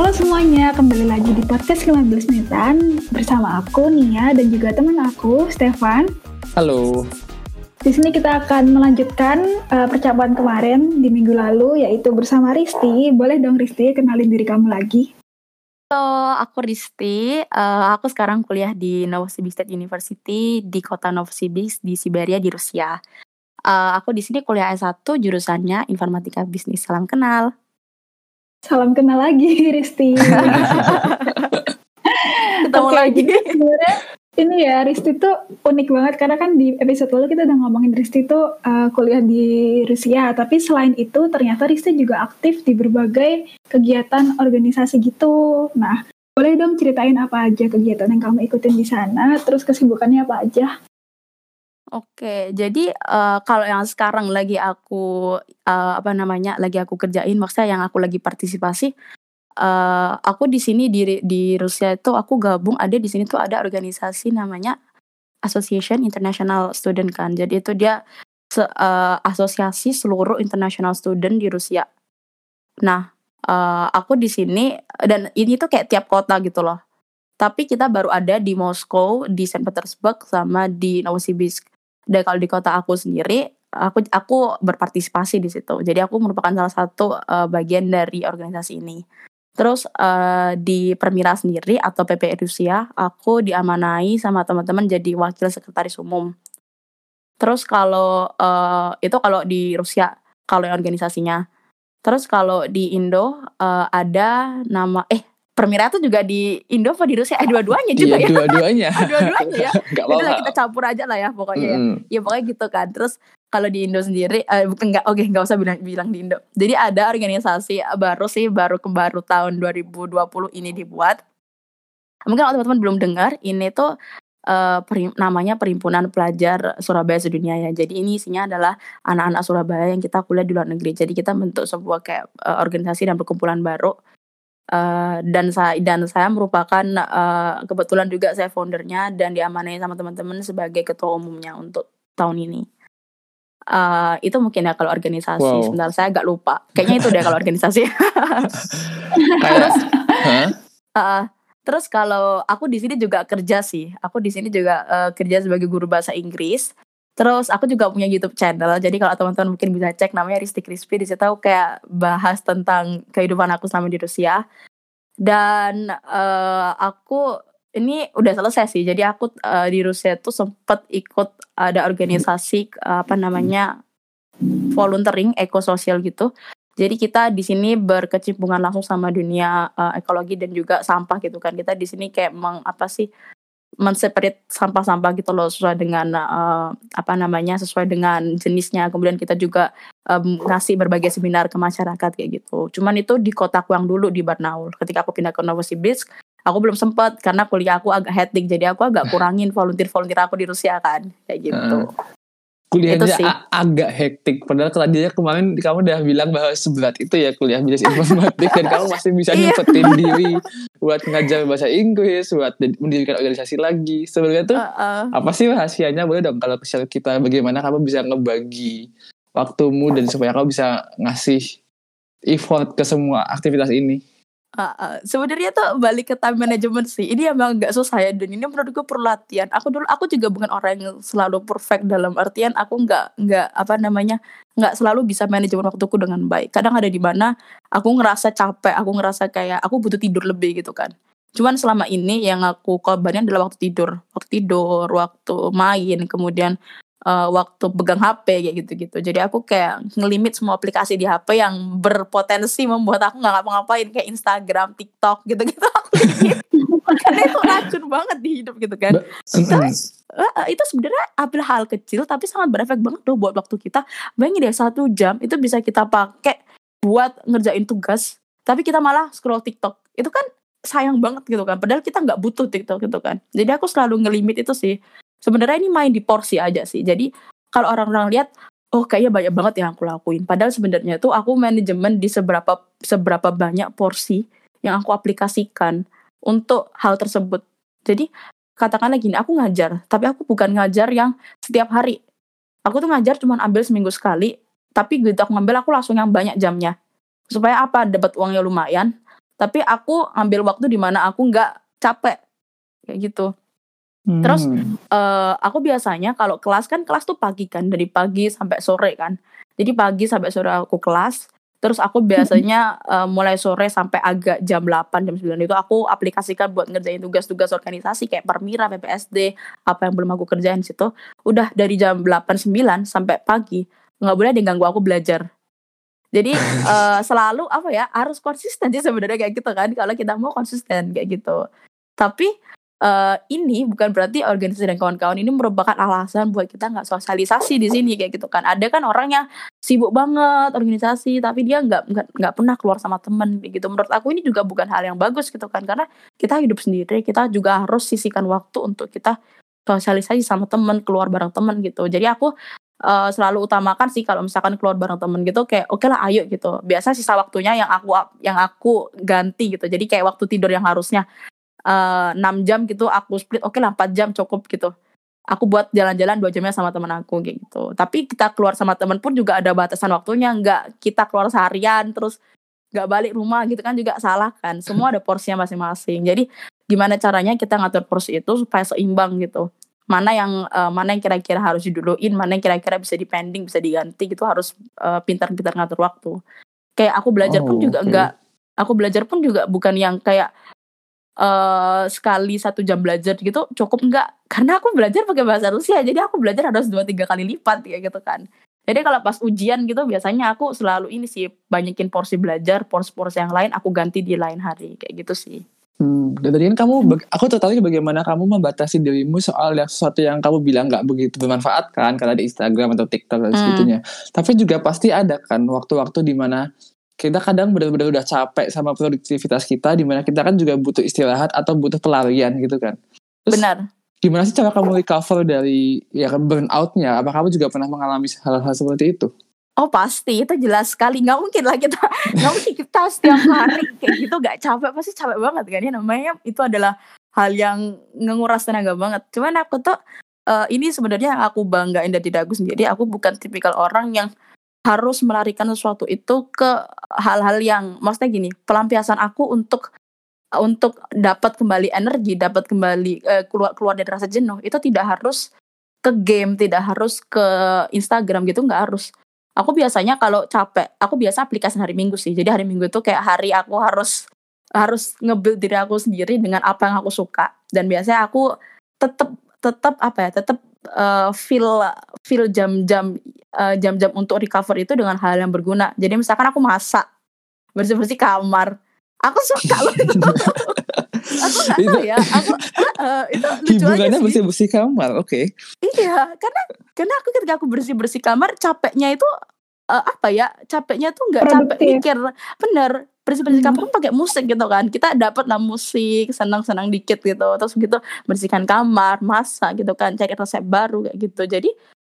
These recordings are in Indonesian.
Halo semuanya, kembali lagi di podcast 15 menitan bersama aku Nia dan juga teman aku Stefan. Halo. Di sini kita akan melanjutkan uh, percakapan kemarin di minggu lalu yaitu bersama Risti. Boleh dong Risti kenalin diri kamu lagi. Halo, aku Risti. Uh, aku sekarang kuliah di Novosibirsk State University di kota Novosibirsk di Siberia di Rusia. Uh, aku di sini kuliah S1 jurusannya Informatika Bisnis. Salam kenal. Salam kenal lagi, Risti. Ketemu okay, lagi. Sebenarnya ini ya, Risti tuh unik banget karena kan di episode lalu kita udah ngomongin Risti tuh uh, kuliah di Rusia, tapi selain itu ternyata Risti juga aktif di berbagai kegiatan organisasi gitu. Nah, boleh dong ceritain apa aja kegiatan yang kamu ikutin di sana, terus kesibukannya apa aja? Oke, jadi, uh, kalau yang sekarang lagi aku, uh, apa namanya, lagi aku kerjain, maksudnya yang aku lagi partisipasi, uh, aku di sini di di Rusia itu aku gabung ada di sini tuh ada organisasi namanya Association International Student kan. Jadi itu dia se uh, asosiasi seluruh international student di Rusia. Nah, uh, aku di sini dan ini tuh kayak tiap kota gitu loh. Tapi kita baru ada di Moskow, di Saint Petersburg, sama di Novosibirsk. Dan kalau di kota aku sendiri, aku aku berpartisipasi di situ. Jadi aku merupakan salah satu uh, bagian dari organisasi ini. Terus uh, di Permira sendiri atau PPI Rusia, aku diamanai sama teman-teman jadi wakil sekretaris umum. Terus kalau uh, itu kalau di Rusia, kalau organisasinya. Terus kalau di Indo uh, ada nama eh Permira itu juga di Indo apa di Rusia? Eh dua-duanya juga iya, ya. Dua-duanya. dua-duanya ya. Gak apa kita campur aja lah ya pokoknya mm. ya. Ya pokoknya gitu kan. Terus kalau di Indo sendiri eh, bukan enggak oke okay, enggak usah bilang bilang di Indo. Jadi ada organisasi baru sih baru ke baru tahun 2020 ini dibuat. Mungkin kalau teman-teman belum dengar, ini tuh uh, perim, namanya Perhimpunan Pelajar Surabaya Sedunia ya. Jadi ini isinya adalah anak-anak Surabaya yang kita kuliah di luar negeri. Jadi kita bentuk sebuah kayak uh, organisasi dan perkumpulan baru Uh, dan saya dan saya merupakan uh, kebetulan juga saya foundernya dan diamanai sama teman-teman sebagai ketua umumnya untuk tahun ini. Uh, itu mungkin ya kalau organisasi. Wow. Sebentar saya agak lupa. Kayaknya itu deh kalau organisasi. terus, huh? uh, terus kalau aku di sini juga kerja sih. Aku di sini juga uh, kerja sebagai guru bahasa Inggris. Terus aku juga punya YouTube channel. Jadi kalau teman-teman mungkin bisa cek namanya Risti Crispy. Di situ kayak bahas tentang kehidupan aku selama di Rusia. Dan uh, aku ini udah selesai sih. Jadi aku uh, di Rusia tuh sempet ikut ada organisasi uh, apa namanya volunteering ekososial gitu. Jadi kita di sini berkecimpungan langsung sama dunia uh, ekologi dan juga sampah gitu kan. Kita di sini kayak meng apa sih menseparate sampah-sampah gitu loh sesuai dengan uh, apa namanya sesuai dengan jenisnya. Kemudian kita juga um, ngasih berbagai seminar ke masyarakat kayak gitu. Cuman itu di kotaku yang dulu di Barnaul. Ketika aku pindah ke Novosibirsk aku belum sempat karena kuliah aku agak hectic. Jadi aku agak kurangin volunteer volunteer aku di Rusia kan kayak gitu kuliahnya agak hektik. Padahal tadinya kemarin kamu udah bilang bahwa seberat itu ya kuliah bisnis informatik. Dan kamu masih bisa iya. nyempetin diri buat ngajar bahasa Inggris buat mendirikan organisasi lagi. Sebenarnya tuh uh, uh. apa sih rahasianya? Boleh dong kalau share kita bagaimana kamu bisa ngebagi waktumu dan supaya kamu bisa ngasih effort ke semua aktivitas ini Uh, sebenarnya tuh balik ke time management sih. Ini emang nggak susah ya dan ini menurutku perlu latihan. Aku dulu aku juga bukan orang yang selalu perfect dalam artian aku nggak nggak apa namanya nggak selalu bisa manajemen waktuku dengan baik. Kadang ada di mana aku ngerasa capek, aku ngerasa kayak aku butuh tidur lebih gitu kan. Cuman selama ini yang aku korbanin adalah waktu tidur, waktu tidur, waktu main, kemudian uh, waktu pegang HP kayak gitu-gitu. Jadi aku kayak ngelimit semua aplikasi di HP yang berpotensi membuat aku nggak ngapa-ngapain kayak Instagram, TikTok gitu-gitu. Karena itu racun banget di hidup gitu kan. Terus uh, itu sebenarnya adalah hal kecil tapi sangat berefek banget loh buat waktu kita. Bayangin deh satu jam itu bisa kita pakai buat ngerjain tugas, tapi kita malah scroll TikTok. Itu kan sayang banget gitu kan. Padahal kita nggak butuh TikTok gitu kan. Jadi aku selalu ngelimit itu sih sebenarnya ini main di porsi aja sih. Jadi kalau orang-orang lihat oh kayaknya banyak banget yang aku lakuin. Padahal sebenarnya tuh aku manajemen di seberapa seberapa banyak porsi yang aku aplikasikan untuk hal tersebut. Jadi katakanlah gini aku ngajar tapi aku bukan ngajar yang setiap hari. Aku tuh ngajar cuma ambil seminggu sekali tapi gitu aku ngambil aku langsung yang banyak jamnya. Supaya apa? Dapat uangnya lumayan tapi aku ambil waktu di mana aku nggak capek. Kayak gitu hmm. terus uh, aku biasanya kalau kelas kan kelas tuh pagi kan dari pagi sampai sore kan jadi pagi sampai sore aku kelas Terus aku biasanya uh, mulai sore sampai agak jam 8 jam 9 itu aku aplikasikan buat ngerjain tugas-tugas organisasi kayak Permira, PPSD, apa yang belum aku kerjain situ. Udah dari jam 8 9 sampai pagi nggak boleh diganggu aku belajar. Jadi uh, selalu apa ya harus konsisten sih sebenarnya kayak gitu kan kalau kita mau konsisten kayak gitu. Tapi uh, ini bukan berarti organisasi dan kawan-kawan ini merupakan alasan buat kita nggak sosialisasi di sini kayak gitu kan. Ada kan orang yang sibuk banget organisasi tapi dia nggak nggak pernah keluar sama temen gitu. Menurut aku ini juga bukan hal yang bagus gitu kan karena kita hidup sendiri, kita juga harus sisihkan waktu untuk kita sosialisasi sama temen, keluar bareng temen gitu. Jadi aku uh, selalu utamakan sih kalau misalkan keluar bareng temen gitu kayak oke okay lah ayo gitu. Biasa sisa waktunya yang aku yang aku ganti gitu. Jadi kayak waktu tidur yang harusnya uh, eh, 6 jam gitu aku split oke okay lah 4 jam cukup gitu. Aku buat jalan-jalan dua jamnya sama teman aku gitu. Tapi kita keluar sama teman pun juga ada batasan waktunya nggak kita keluar seharian terus nggak balik rumah gitu kan juga salah kan. Semua ada porsinya masing-masing. Jadi gimana caranya kita ngatur porsi itu supaya seimbang gitu. Mana yang uh, mana yang kira-kira harus diduluin mana yang kira-kira bisa dipending bisa diganti gitu harus uh, pintar-pintar ngatur waktu. Kayak aku belajar oh, pun juga okay. enggak aku belajar pun juga bukan yang kayak uh, sekali satu jam belajar gitu cukup enggak karena aku belajar pakai bahasa Rusia jadi aku belajar harus dua tiga kali lipat ya gitu kan jadi kalau pas ujian gitu biasanya aku selalu ini sih banyakin porsi belajar porsi-porsi yang lain aku ganti di lain hari kayak gitu sih Hmm, dan tadi kan kamu, aku tertarik bagaimana kamu membatasi dirimu soal yang sesuatu yang kamu bilang nggak begitu bermanfaat kan, karena di Instagram atau TikTok dan hmm. sebagainya. Tapi juga pasti ada kan waktu-waktu di mana kita kadang benar-benar udah capek sama produktivitas kita di mana kita kan juga butuh istirahat atau butuh pelarian gitu kan. Terus, benar. gimana sih cara kamu recover dari ya burnoutnya? Apa kamu juga pernah mengalami hal-hal seperti itu? Oh pasti. Itu jelas sekali. Nggak mungkin lah kita nggak mungkin kita setiap hari kayak gitu nggak capek. Pasti capek banget kan? Ya namanya itu adalah hal yang menguras tenaga banget. Cuman aku tuh uh, ini sebenarnya yang aku banggain dari diri aku sendiri aku bukan tipikal orang yang harus melarikan sesuatu itu ke hal-hal yang maksudnya gini pelampiasan aku untuk untuk dapat kembali energi dapat kembali uh, keluar keluar dari rasa jenuh itu tidak harus ke game tidak harus ke Instagram gitu nggak harus. Aku biasanya kalau capek aku biasa aplikasi hari Minggu sih jadi hari Minggu itu kayak hari aku harus harus ngebuild diri aku sendiri dengan apa yang aku suka. Dan biasanya aku tetap tetap apa ya tetap uh, feel feel jam-jam uh, jam-jam untuk recover itu dengan hal yang berguna. Jadi misalkan aku masak, bersih-bersih kamar, aku suka loh itu. aku gak tahu ya, aku uh, itu lucu Hiburannya bersih-bersih kamar, oke. Okay. Iya, karena karena aku ketika aku bersih-bersih kamar, capeknya itu uh, apa ya? Capeknya tuh nggak capek mikir, bener bersih-bersih kamar pun pakai musik gitu kan. Kita dapat lah musik senang-senang dikit gitu. Terus gitu bersihkan kamar masak gitu kan. Cari resep baru kayak gitu. Jadi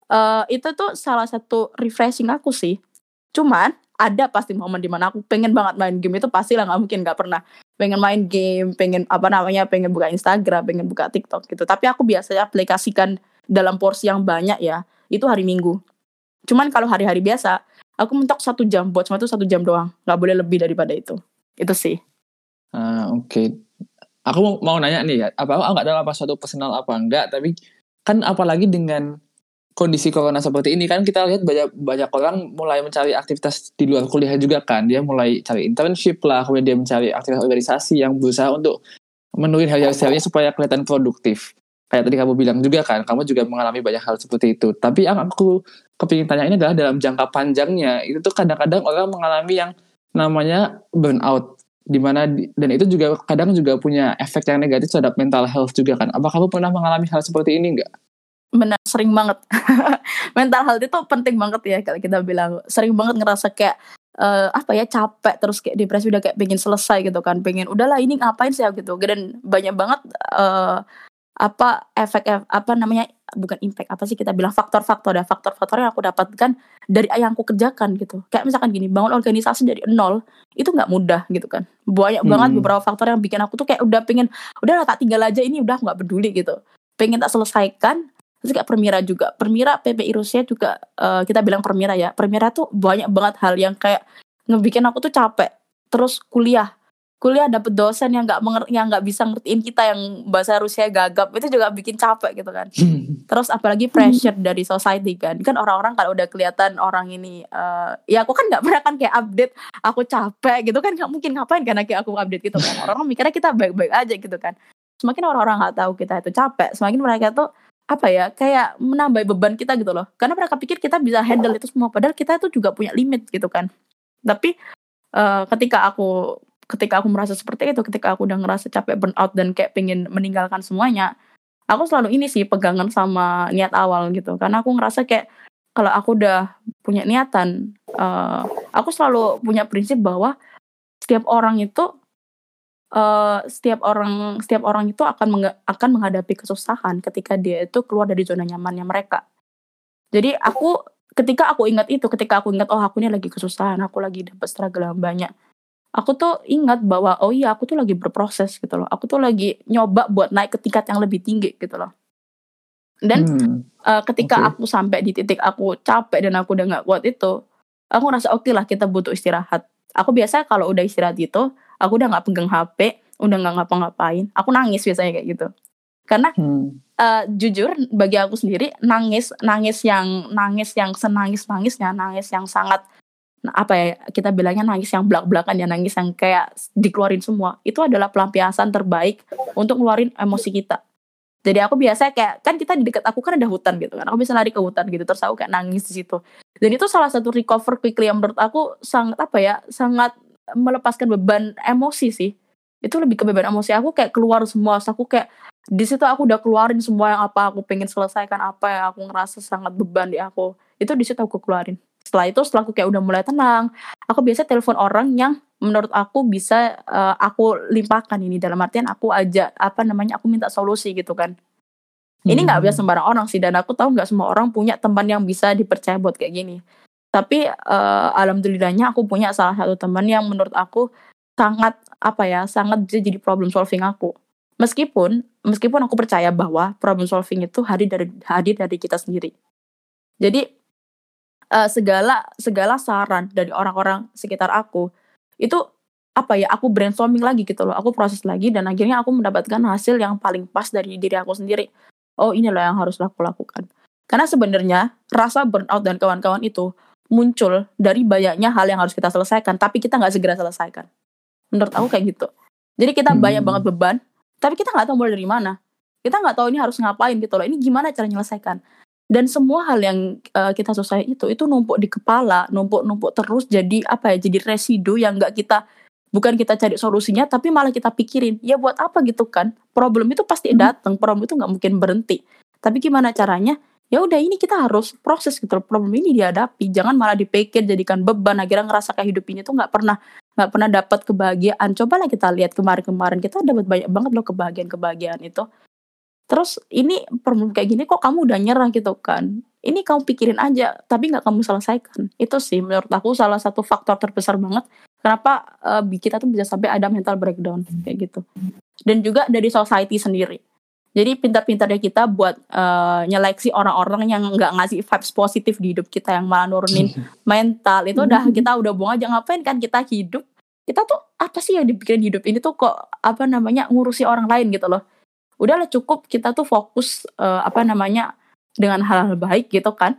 uh, itu tuh salah satu refreshing aku sih. Cuman ada pasti momen di mana aku pengen banget main game. Itu pasti lah nggak mungkin. Nggak pernah pengen main game pengen apa namanya pengen buka Instagram pengen buka TikTok gitu. Tapi aku biasanya aplikasikan dalam porsi yang banyak ya. Itu hari Minggu. Cuman kalau hari-hari biasa aku mentok satu jam buat cuma itu satu jam doang. Nggak boleh lebih daripada itu. Itu sih. Uh, oke. Okay. aku mau, nanya nih ya apa aku nggak tahu apa suatu personal apa enggak tapi kan apalagi dengan kondisi corona seperti ini kan kita lihat banyak banyak orang mulai mencari aktivitas di luar kuliah juga kan. Dia mulai cari internship lah kemudian dia mencari aktivitas organisasi yang berusaha untuk menulis hal-hal supaya kelihatan produktif. Kayak tadi kamu bilang juga kan, kamu juga mengalami banyak hal seperti itu. Tapi yang aku kepingin tanya ini adalah dalam jangka panjangnya, itu tuh kadang-kadang orang mengalami yang namanya burnout. Di mana, dan itu juga kadang juga punya efek yang negatif terhadap mental health juga kan. Apa kamu pernah mengalami hal seperti ini enggak? Benar, sering banget. mental health itu penting banget ya kalau kita bilang. Sering banget ngerasa kayak uh, apa ya capek terus kayak depresi udah kayak pengen selesai gitu kan pengen udahlah ini ngapain sih gitu dan banyak banget uh, apa efek apa namanya bukan impact apa sih kita bilang faktor-faktor ya faktor-faktor yang aku dapatkan dari yang aku kerjakan gitu. Kayak misalkan gini bangun organisasi dari nol itu nggak mudah gitu kan. Banyak hmm. banget beberapa faktor yang bikin aku tuh kayak udah pengen udah tak tinggal aja ini udah nggak peduli gitu. Pengen tak selesaikan terus kayak Permira juga. Permira PPI Rusia juga uh, kita bilang Permira ya. Permira tuh banyak banget hal yang kayak ngebikin aku tuh capek. Terus kuliah kuliah dapet dosen yang nggak yang nggak bisa ngertiin kita yang bahasa Rusia gagap itu juga bikin capek gitu kan. Terus apalagi pressure dari society kan. Kan orang-orang kalau udah kelihatan orang ini uh, ya aku kan nggak pernah kan kayak update aku capek gitu kan. Nggak mungkin ngapain karena kayak aku update gitu kan. Orang-orang mikirnya kita baik-baik aja gitu kan. Semakin orang-orang nggak tahu kita itu capek semakin mereka tuh apa ya kayak menambah beban kita gitu loh. Karena mereka pikir kita bisa handle itu semua padahal kita tuh juga punya limit gitu kan. Tapi uh, ketika aku ketika aku merasa seperti itu ketika aku udah ngerasa capek burnout dan kayak pengen meninggalkan semuanya aku selalu ini sih pegangan sama niat awal gitu. Karena aku ngerasa kayak kalau aku udah punya niatan uh, aku selalu punya prinsip bahwa setiap orang itu uh, setiap orang setiap orang itu akan meng akan menghadapi kesusahan ketika dia itu keluar dari zona nyamannya mereka. Jadi aku ketika aku ingat itu ketika aku ingat oh aku ini lagi kesusahan aku lagi dapat struggle yang banyak aku tuh ingat bahwa oh iya aku tuh lagi berproses gitu loh aku tuh lagi nyoba buat naik ke tingkat yang lebih tinggi gitu loh dan hmm. uh, ketika okay. aku sampai di titik aku capek dan aku udah nggak kuat itu aku ngerasa oke okay lah kita butuh istirahat aku biasa kalau udah istirahat itu aku udah nggak pegang HP udah nggak ngapa-ngapain aku nangis biasanya kayak gitu karena hmm. uh, jujur bagi aku sendiri nangis nangis yang nangis yang senangis nangisnya nangis yang sangat apa ya kita bilangnya nangis yang belak-belakan ya nangis yang kayak dikeluarin semua. Itu adalah pelampiasan terbaik untuk ngeluarin emosi kita. Jadi aku biasa kayak kan kita di dekat aku kan ada hutan gitu kan. Aku bisa lari ke hutan gitu terus aku kayak nangis di situ. Dan itu salah satu recover quickly yang menurut aku sangat apa ya sangat melepaskan beban emosi sih. Itu lebih ke beban emosi. Aku kayak keluar semua aku kayak di situ aku udah keluarin semua yang apa aku pengen selesaikan apa yang aku ngerasa sangat beban di aku. Itu di situ aku keluarin setelah itu setelah aku kayak udah mulai tenang aku biasa telepon orang yang menurut aku bisa uh, aku limpahkan ini. Dalam artian aku aja apa namanya aku minta solusi gitu kan. Ini nggak hmm. bisa sembarang orang sih dan aku tahu nggak semua orang punya teman yang bisa dipercaya buat kayak gini. Tapi uh, alhamdulillahnya aku punya salah satu teman yang menurut aku sangat apa ya sangat bisa jadi problem solving aku. Meskipun meskipun aku percaya bahwa problem solving itu hadir dari hadir dari kita sendiri. Jadi uh, segala segala saran dari orang-orang sekitar aku itu apa ya aku brainstorming lagi gitu loh. Aku proses lagi dan akhirnya aku mendapatkan hasil yang paling pas dari diri aku sendiri. Oh ini loh yang harus aku lakukan. Karena sebenarnya rasa burnout dan kawan-kawan itu muncul dari banyaknya hal yang harus kita selesaikan tapi kita nggak segera selesaikan. Menurut aku kayak gitu. Jadi kita hmm. banyak banget beban tapi kita nggak tahu mulai dari mana. Kita nggak tahu ini harus ngapain gitu loh. Ini gimana cara menyelesaikan dan semua hal yang uh, kita selesai itu itu numpuk di kepala numpuk numpuk terus jadi apa ya jadi residu yang nggak kita bukan kita cari solusinya tapi malah kita pikirin ya buat apa gitu kan? Problem itu pasti hmm. datang problem itu nggak mungkin berhenti. Tapi gimana caranya? Ya udah ini kita harus proses gitu problem ini dihadapi. Jangan malah dipikir jadikan beban. Akhirnya ngerasa kayak hidup ini tuh nggak pernah nggak pernah dapat kebahagiaan. Cobalah kita lihat kemarin-kemarin kita dapat banyak banget loh kebahagiaan-kebahagiaan itu terus ini problem kayak gini kok kamu udah nyerah gitu kan? Ini kamu pikirin aja tapi nggak kamu selesaikan. Itu sih menurut aku salah satu faktor terbesar banget kenapa uh, kita tuh bisa sampai ada mental breakdown kayak gitu. Dan juga dari society sendiri. Jadi pintar-pintarnya kita buat uh, nyeleksi orang-orang yang nggak ngasih vibes positif di hidup kita yang malah nurunin mental. Itu udah kita udah buang aja ngapain kan kita hidup? Kita tuh apa sih yang dipikirin hidup ini tuh kok apa namanya ngurusi orang lain gitu loh udahlah cukup kita tuh fokus uh, apa namanya dengan hal-hal baik gitu kan.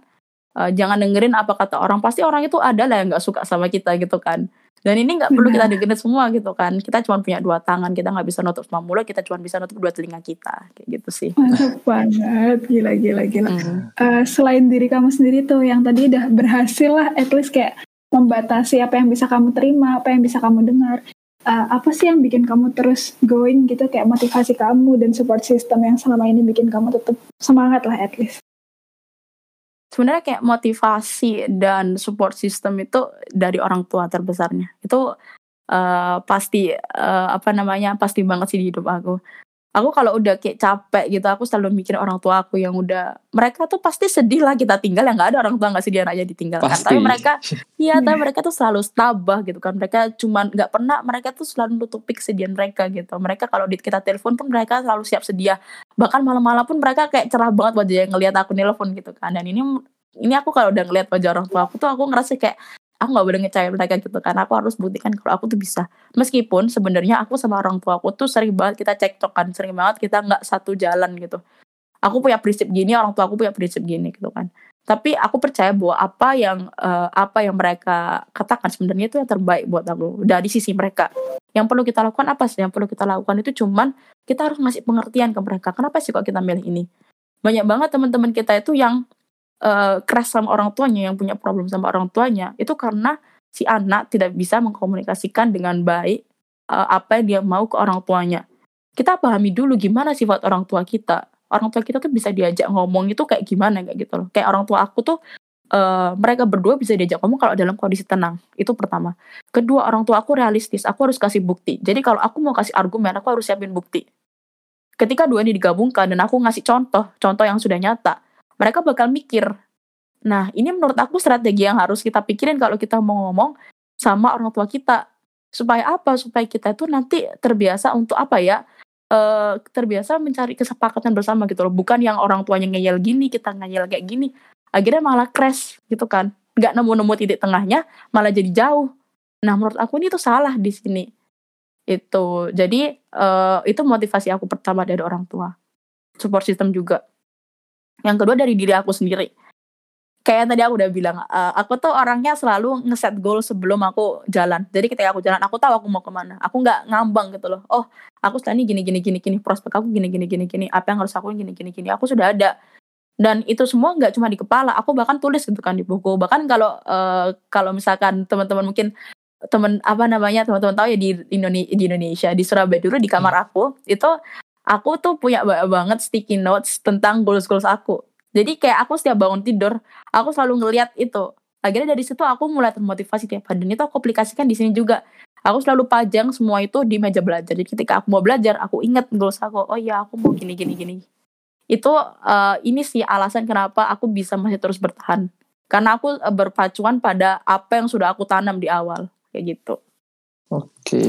Uh, jangan dengerin apa kata orang. Pasti orang itu ada lah yang nggak suka sama kita gitu kan. Dan ini nggak perlu kita dengerin semua gitu kan. Kita cuma punya dua tangan kita nggak bisa nutup semua mulut kita cuma bisa nutup dua telinga kita kayak gitu sih. Mantap banget. Gila gila gila. Hmm. uh, selain diri kamu sendiri tuh yang tadi udah berhasil lah at least kayak membatasi apa yang bisa kamu terima apa yang bisa kamu dengar uh, apa sih yang bikin kamu terus going gitu? Kayak motivasi kamu dan support system yang selama ini bikin kamu tetap semangat lah at least. Sebenarnya kayak motivasi dan support system itu dari orang tua terbesarnya. Itu uh, pasti uh, apa namanya pasti banget sih di hidup aku aku kalau udah kayak capek gitu aku selalu mikir orang tua aku yang udah mereka tuh pasti sedih lah kita tinggal ya nggak ada orang tua nggak sedih anaknya ditinggalkan. Pasti. tapi mereka iya tapi mereka tuh selalu tabah gitu kan. Mereka cuman nggak pernah mereka tuh selalu nutupi kesedihan mereka gitu. Mereka kalau kita telepon pun mereka selalu siap sedia. Bahkan malam-malam pun mereka kayak cerah banget wajahnya ngelihat aku nelpon gitu kan. Dan ini ini aku kalau udah ngeliat wajah orang tua aku tuh aku ngerasa kayak aku nggak boleh ngecaya mereka gitu kan aku harus buktikan kalau aku tuh bisa. Meskipun sebenarnya aku sama orang tua aku tuh sering banget kita cekcokan sering banget kita nggak satu jalan gitu. Aku punya prinsip gini orang tua aku punya prinsip gini gitu kan. Tapi aku percaya bahwa apa yang uh, apa yang mereka katakan sebenarnya itu yang terbaik buat aku dari sisi mereka. Yang perlu kita lakukan apa sih? Yang perlu kita lakukan itu cuman kita harus ngasih pengertian ke mereka kenapa sih kok kita milih ini? Banyak banget teman-teman kita itu yang uh, keras sama orang tuanya yang punya problem sama orang tuanya itu karena si anak tidak bisa mengkomunikasikan dengan baik uh, apa yang dia mau ke orang tuanya. Kita pahami dulu gimana sifat orang tua kita. Orang tua kita tuh bisa diajak ngomong itu kayak gimana kayak gitu loh. Kayak orang tua aku tuh uh, mereka berdua bisa diajak ngomong kalau dalam kondisi tenang. Itu pertama. Kedua orang tua aku realistis. Aku harus kasih bukti. Jadi kalau aku mau kasih argumen aku harus siapin bukti. Ketika dua ini digabungkan dan aku ngasih contoh contoh yang sudah nyata mereka bakal mikir nah ini menurut aku strategi yang harus kita pikirin kalau kita mau ngomong sama orang tua kita. Supaya apa? Supaya kita itu nanti terbiasa untuk apa ya? Uh, terbiasa mencari kesepakatan bersama gitu loh. Bukan yang orang tuanya ngeyel gini kita ngeyel kayak gini. Akhirnya malah crash gitu kan. Nggak nemu-nemu titik tengahnya malah jadi jauh. Nah menurut aku ini tuh salah di sini. Itu. Jadi uh, itu motivasi aku pertama dari orang tua. Support system juga yang kedua dari diri aku sendiri. Kayak tadi aku udah bilang uh, aku tuh orangnya selalu ngeset goal sebelum aku jalan. Jadi ketika aku jalan aku tahu aku mau ke mana. Aku nggak ngambang gitu loh. Oh aku setelah ini gini gini gini gini. Prospek aku gini gini gini gini. Apa yang harus aku gini gini gini. Aku sudah ada. Dan itu semua nggak cuma di kepala. Aku bahkan tulis gitu kan di buku. Bahkan kalau uh, kalau misalkan teman-teman mungkin teman apa namanya teman-teman tahu ya di Indonesia di Indonesia di Surabaya dulu di kamar hmm. aku itu aku tuh punya banget sticky notes tentang goals goals aku jadi kayak aku setiap bangun tidur, aku selalu ngeliat itu. Akhirnya dari situ aku mulai termotivasi tiap hari. Dan itu aku aplikasikan di sini juga. Aku selalu pajang semua itu di meja belajar. Jadi ketika aku mau belajar, aku ingat goals aku. Oh iya, aku mau gini gini gini. Itu uh, ini sih alasan kenapa aku bisa masih terus bertahan. Karena aku uh, berpacuan pada apa yang sudah aku tanam di awal, kayak gitu. Oke,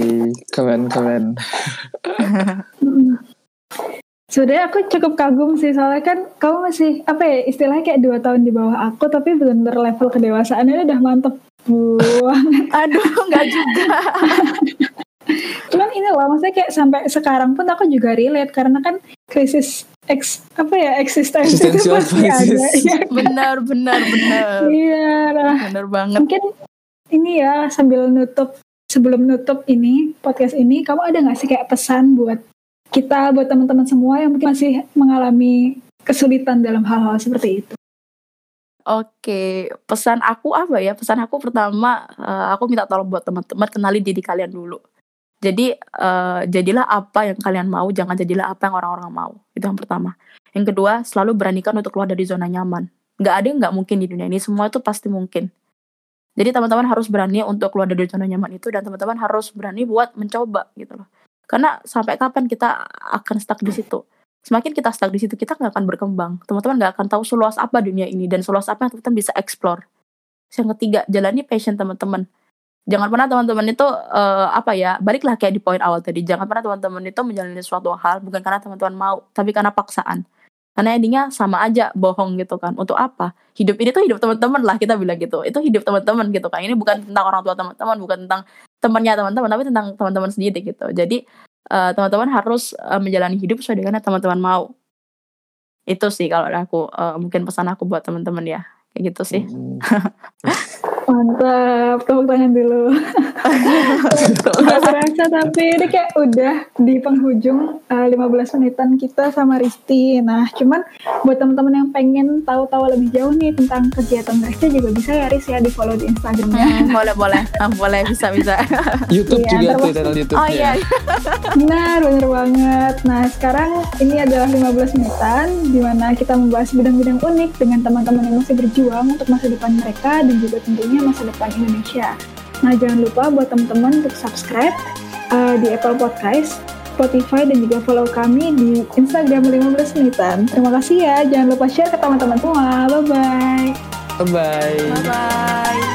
keren keren. Sebenarnya aku cukup kagum sih soalnya kan kamu masih apa ya istilahnya kayak dua tahun di bawah aku tapi benar-benar level kedewasaannya udah mantep banget. Aduh nggak juga. Cuman ini loh maksudnya kayak sampai sekarang pun aku juga relate karena kan krisis eks apa ya eksistensi itu pasti ada. Ya. Benar benar benar. Iya. Benar banget. Mungkin ini ya sambil nutup sebelum nutup ini podcast ini kamu ada nggak sih kayak pesan buat kita buat teman-teman semua yang mungkin masih mengalami kesulitan dalam hal-hal seperti itu. Oke, pesan aku apa ya? Pesan aku pertama, uh, aku minta tolong buat teman-teman kenali diri kalian dulu. Jadi uh, jadilah apa yang kalian mau, jangan jadilah apa yang orang-orang mau. Itu yang pertama. Yang kedua, selalu beranikan untuk keluar dari zona nyaman. Gak ada yang gak mungkin di dunia ini, semua itu pasti mungkin. Jadi teman-teman harus berani untuk keluar dari zona nyaman itu dan teman-teman harus berani buat mencoba gitu loh. Karena sampai kapan kita akan stuck di situ? Semakin kita stuck di situ, kita nggak akan berkembang. Teman-teman nggak akan tahu seluas apa dunia ini dan seluas apa yang teman-teman bisa explore. Yang ketiga, jalani passion teman-teman. Jangan pernah teman-teman itu uh, apa ya, baliklah kayak di poin awal tadi. Jangan pernah teman-teman itu menjalani suatu hal bukan karena teman-teman mau, tapi karena paksaan. Karena endingnya sama aja bohong gitu kan. Untuk apa? Hidup ini tuh hidup teman-teman lah kita bilang gitu. Itu hidup teman-teman gitu kan. Ini bukan tentang orang tua teman-teman, bukan tentang temannya teman-teman tapi tentang teman-teman sendiri gitu jadi uh, teman-teman harus uh, menjalani hidup sesuai dengan teman-teman mau itu sih kalau aku uh, mungkin pesan aku buat teman-teman ya kayak gitu sih hmm. Mantap, tepuk tangan dulu. Gak berasa tapi ini kayak udah di penghujung uh, eh, 15 menitan kita sama Risti. Nah, cuman buat teman-teman yang pengen tahu-tahu lebih jauh nih tentang kegiatan Risti juga bisa ya Riz ya di follow di Instagramnya. Hmm, boleh boleh, ah, boleh bisa bisa. YouTube iya, juga tuh channel YouTube. Oh iya. benar benar banget. Nah sekarang ini adalah 15 menitan di mana kita membahas bidang-bidang unik dengan teman-teman yang masih berjuang untuk masa depan mereka dan juga tentunya masa depan Indonesia. Nah, jangan lupa buat teman-teman untuk subscribe uh, di Apple Podcast, Spotify, dan juga follow kami di Instagram 15 menitan. Terima kasih ya. Jangan lupa share ke teman-teman semua. Bye-bye. Bye-bye. Bye-bye.